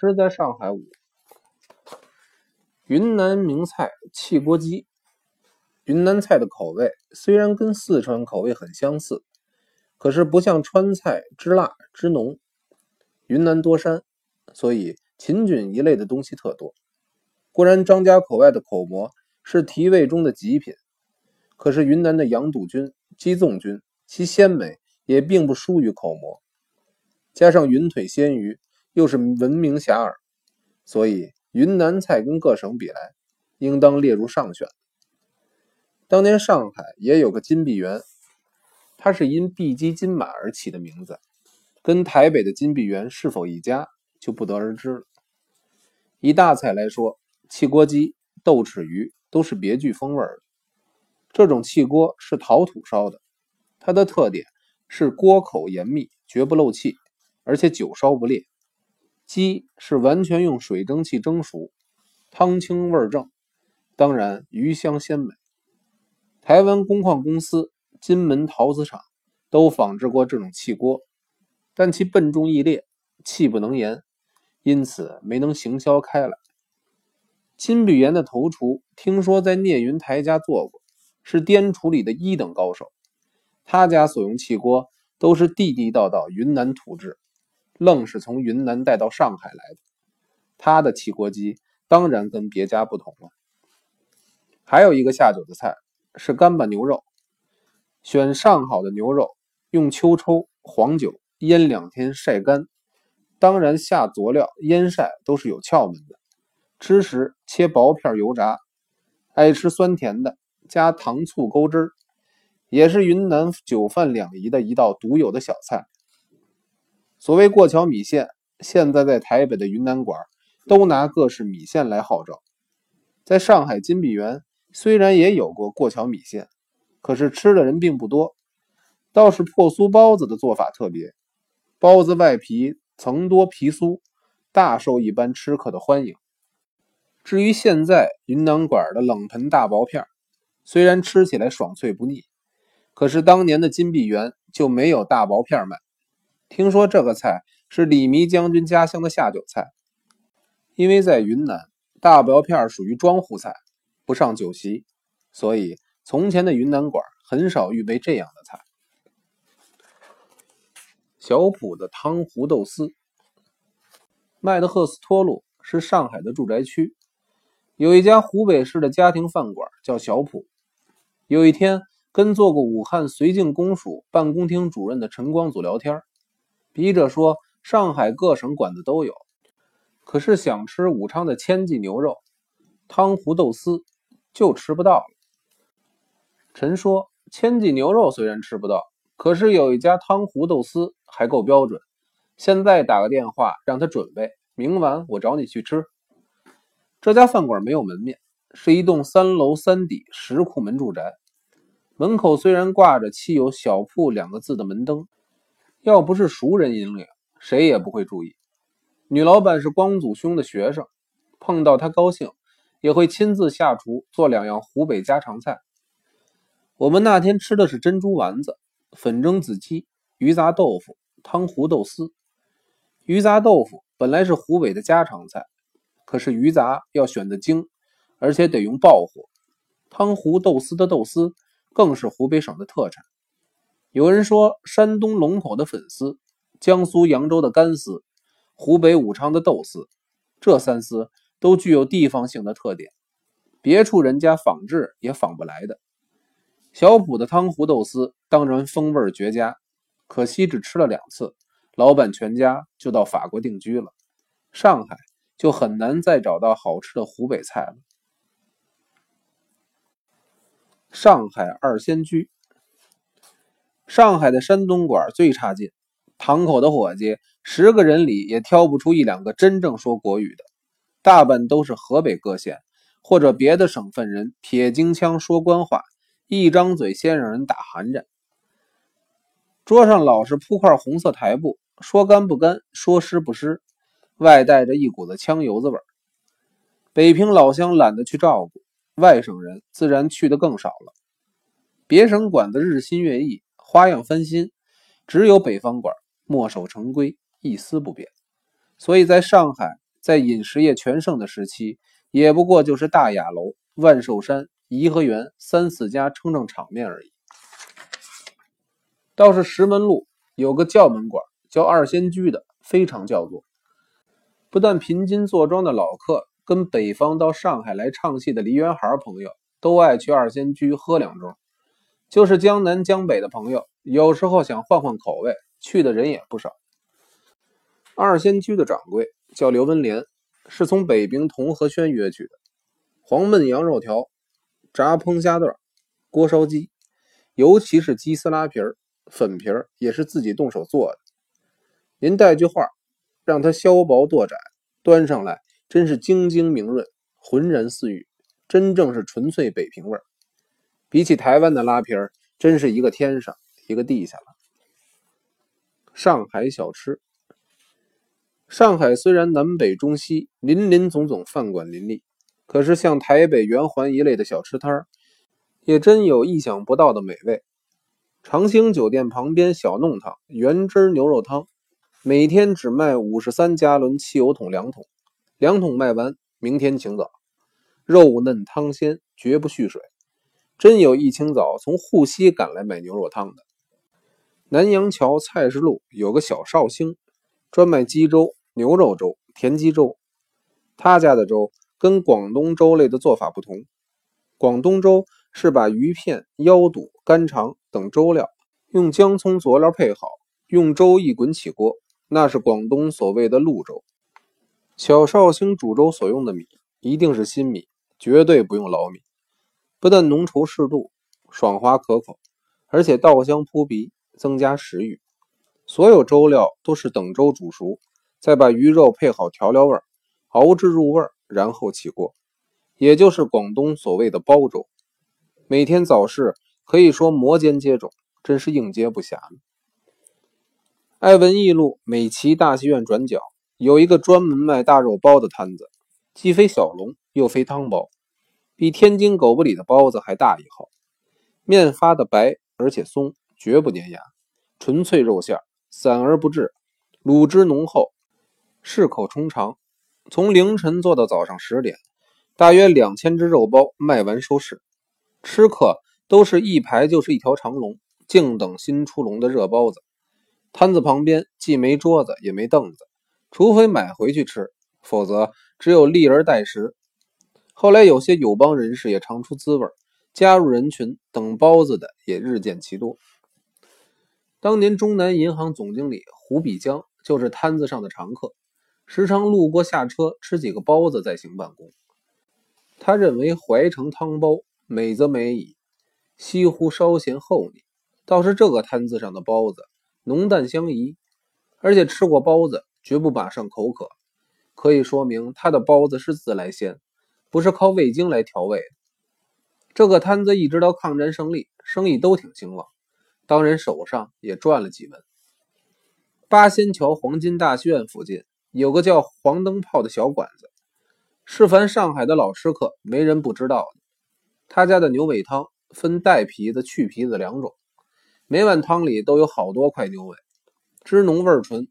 吃在上海五。云南名菜汽锅鸡。云南菜的口味虽然跟四川口味很相似，可是不像川菜之辣之浓。云南多山，所以秦菌一类的东西特多。固然张家口外的口蘑是提味中的极品，可是云南的羊肚菌、鸡枞菌，其鲜美也并不输于口蘑。加上云腿鲜鱼又是闻名遐迩，所以云南菜跟各省比来，应当列入上选。当年上海也有个金碧园，它是因碧鸡金马而起的名字。跟台北的金碧园是否一家，就不得而知了。以大菜来说，汽锅鸡、豆豉鱼都是别具风味的。这种汽锅是陶土烧的，它的特点是锅口严密，绝不漏气，而且久烧不裂。鸡是完全用水蒸气蒸熟，汤清味正，当然鱼香鲜美。台湾工矿公司、金门陶瓷厂都仿制过这种汽锅。但其笨重易裂，气不能言，因此没能行销开来。金碧岩的头厨听说在聂云台家做过，是滇厨里的一等高手。他家所用汽锅都是地地道道云南土制，愣是从云南带到上海来的。他的汽锅鸡当然跟别家不同了。还有一个下酒的菜是干巴牛肉，选上好的牛肉，用秋抽、黄酒。腌两天晒干，当然下佐料腌晒都是有窍门的。吃时切薄片油炸，爱吃酸甜的加糖醋勾汁，也是云南酒饭两仪的一道独有的小菜。所谓过桥米线，现在在台北的云南馆都拿各式米线来号召。在上海金碧园虽然也有过过桥米线，可是吃的人并不多，倒是破酥包子的做法特别。包子外皮层多皮酥，大受一般吃客的欢迎。至于现在云南馆的冷盆大薄片，虽然吃起来爽脆不腻，可是当年的金碧园就没有大薄片卖。听说这个菜是李弥将军家乡的下酒菜，因为在云南大薄片属于庄户菜，不上酒席，所以从前的云南馆很少预备这样的菜。小普的汤湖豆丝，麦德赫斯托路是上海的住宅区，有一家湖北市的家庭饭馆叫小普。有一天，跟做过武汉绥靖公署办公厅主任的陈光祖聊天，笔者说上海各省馆子都有，可是想吃武昌的千记牛肉、汤湖豆丝就吃不到了。陈说，千记牛肉虽然吃不到。可是有一家汤湖豆丝还够标准，现在打个电话让他准备，明晚我找你去吃。这家饭馆没有门面，是一栋三楼三底石库门住宅，门口虽然挂着漆有“小铺”两个字的门灯，要不是熟人引领，谁也不会注意。女老板是光祖兄的学生，碰到他高兴，也会亲自下厨做两样湖北家常菜。我们那天吃的是珍珠丸子。粉蒸子鸡、鱼杂豆腐、汤湖豆丝。鱼杂豆腐本来是湖北的家常菜，可是鱼杂要选的精，而且得用爆火。汤湖豆丝的豆丝更是湖北省的特产。有人说，山东龙口的粉丝，江苏扬州的干丝，湖北武昌的豆丝，这三丝都具有地方性的特点，别处人家仿制也仿不来的。小普的汤湖豆丝当然风味绝佳，可惜只吃了两次，老板全家就到法国定居了，上海就很难再找到好吃的湖北菜了。上海二仙居，上海的山东馆最差劲，堂口的伙计十个人里也挑不出一两个真正说国语的，大半都是河北各县或者别的省份人撇京腔说官话。一张嘴先让人打寒颤，桌上老是铺块红色台布，说干不干，说湿不湿，外带着一股子枪油子味儿。北平老乡懒得去照顾，外省人自然去的更少了。别省馆子日新月异，花样翻新，只有北方馆墨守成规，一丝不变。所以在上海在饮食业全盛的时期，也不过就是大雅楼、万寿山、颐和园三四家撑撑场面而已。倒是石门路有个叫门馆，叫二仙居的，非常叫座。不但平津坐庄的老客，跟北方到上海来唱戏的梨园孩朋友，都爱去二仙居喝两盅。就是江南江北的朋友，有时候想换换口味，去的人也不少。二仙居的掌柜叫刘文莲，是从北平同和轩约去的。黄焖羊肉条、炸烹虾段、锅烧鸡，尤其是鸡丝拉皮儿、粉皮儿，也是自己动手做的。您带句话，让他削薄剁窄，端上来真是晶晶明润，浑然似玉，真正是纯粹北平味儿。比起台湾的拉皮儿，真是一个天上一个地下了。上海小吃，上海虽然南北中西林林总总饭馆林立，可是像台北圆环一类的小吃摊儿，也真有意想不到的美味。长兴酒店旁边小弄堂原汁牛肉汤，每天只卖五十三加仑汽油桶两桶，两桶卖完，明天请早。肉嫩汤鲜，绝不蓄水。真有一清早从沪西赶来买牛肉汤的。南阳桥菜市路有个小绍兴，专卖鸡粥、牛肉粥、田鸡粥。他家的粥跟广东粥类的做法不同。广东粥是把鱼片、腰肚、肝肠等粥料用姜葱佐料配好，用粥一滚起锅，那是广东所谓的露粥。小绍兴煮粥所用的米一定是新米，绝对不用老米。不但浓稠适度、爽滑可口，而且稻香扑鼻，增加食欲。所有粥料都是等粥煮熟，再把鱼肉配好调料味，熬至入味，然后起锅，也就是广东所谓的煲粥。每天早市可以说摩肩接踵，真是应接不暇。爱文艺路美琪大戏院转角有一个专门卖大肉包的摊子，既非小笼，又非汤包。比天津狗不理的包子还大一号，面发的白而且松，绝不粘牙，纯粹肉馅，散而不滞，卤汁浓厚，适口充肠。从凌晨做到早上十点，大约两千只肉包卖完收市。吃客都是一排就是一条长龙，静等新出笼的热包子。摊子旁边既没桌子也没凳子，除非买回去吃，否则只有立而待食。后来有些友邦人士也尝出滋味，加入人群，等包子的也日渐其多。当年中南银行总经理胡比江就是摊子上的常客，时常路过下车吃几个包子再行办公。他认为淮城汤包美则美矣，西湖稍嫌厚腻，倒是这个摊子上的包子浓淡相宜，而且吃过包子绝不马上口渴，可以说明他的包子是自来鲜。不是靠味精来调味的。这个摊子一直到抗战胜利，生意都挺兴旺，当然手上也赚了几文。八仙桥黄金大戏院附近有个叫黄灯泡的小馆子，是凡上海的老吃客没人不知道的。他家的牛尾汤分带皮子、去皮子两种，每碗汤里都有好多块牛尾，汁浓味纯，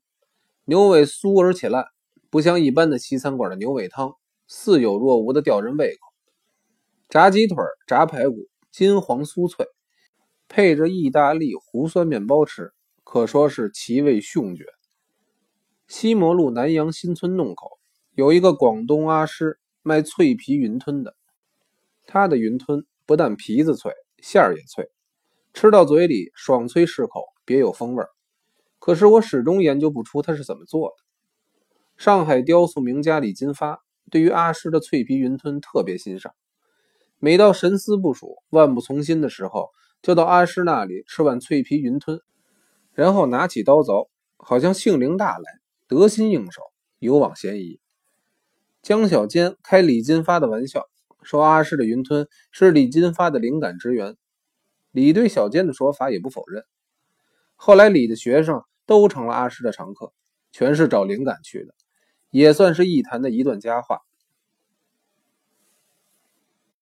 牛尾酥而且烂，不像一般的西餐馆的牛尾汤。似有若无的吊人胃口，炸鸡腿、炸排骨，金黄酥脆，配着意大利胡酸面包吃，可说是其味凶绝。西摩路南阳新村弄口有一个广东阿师卖脆皮云吞的，他的云吞不但皮子脆，馅儿也脆，吃到嘴里爽脆适口，别有风味。可是我始终研究不出他是怎么做的。上海雕塑名家李金发。对于阿诗的脆皮云吞特别欣赏，每到神思不属、万不从心的时候，就到阿诗那里吃碗脆皮云吞，然后拿起刀凿，好像性灵大来，得心应手，有往嫌疑。江小坚开李金发的玩笑，说阿诗的云吞是李金发的灵感之源。李对小坚的说法也不否认。后来李的学生都成了阿诗的常客，全是找灵感去的。也算是艺坛的一段佳话。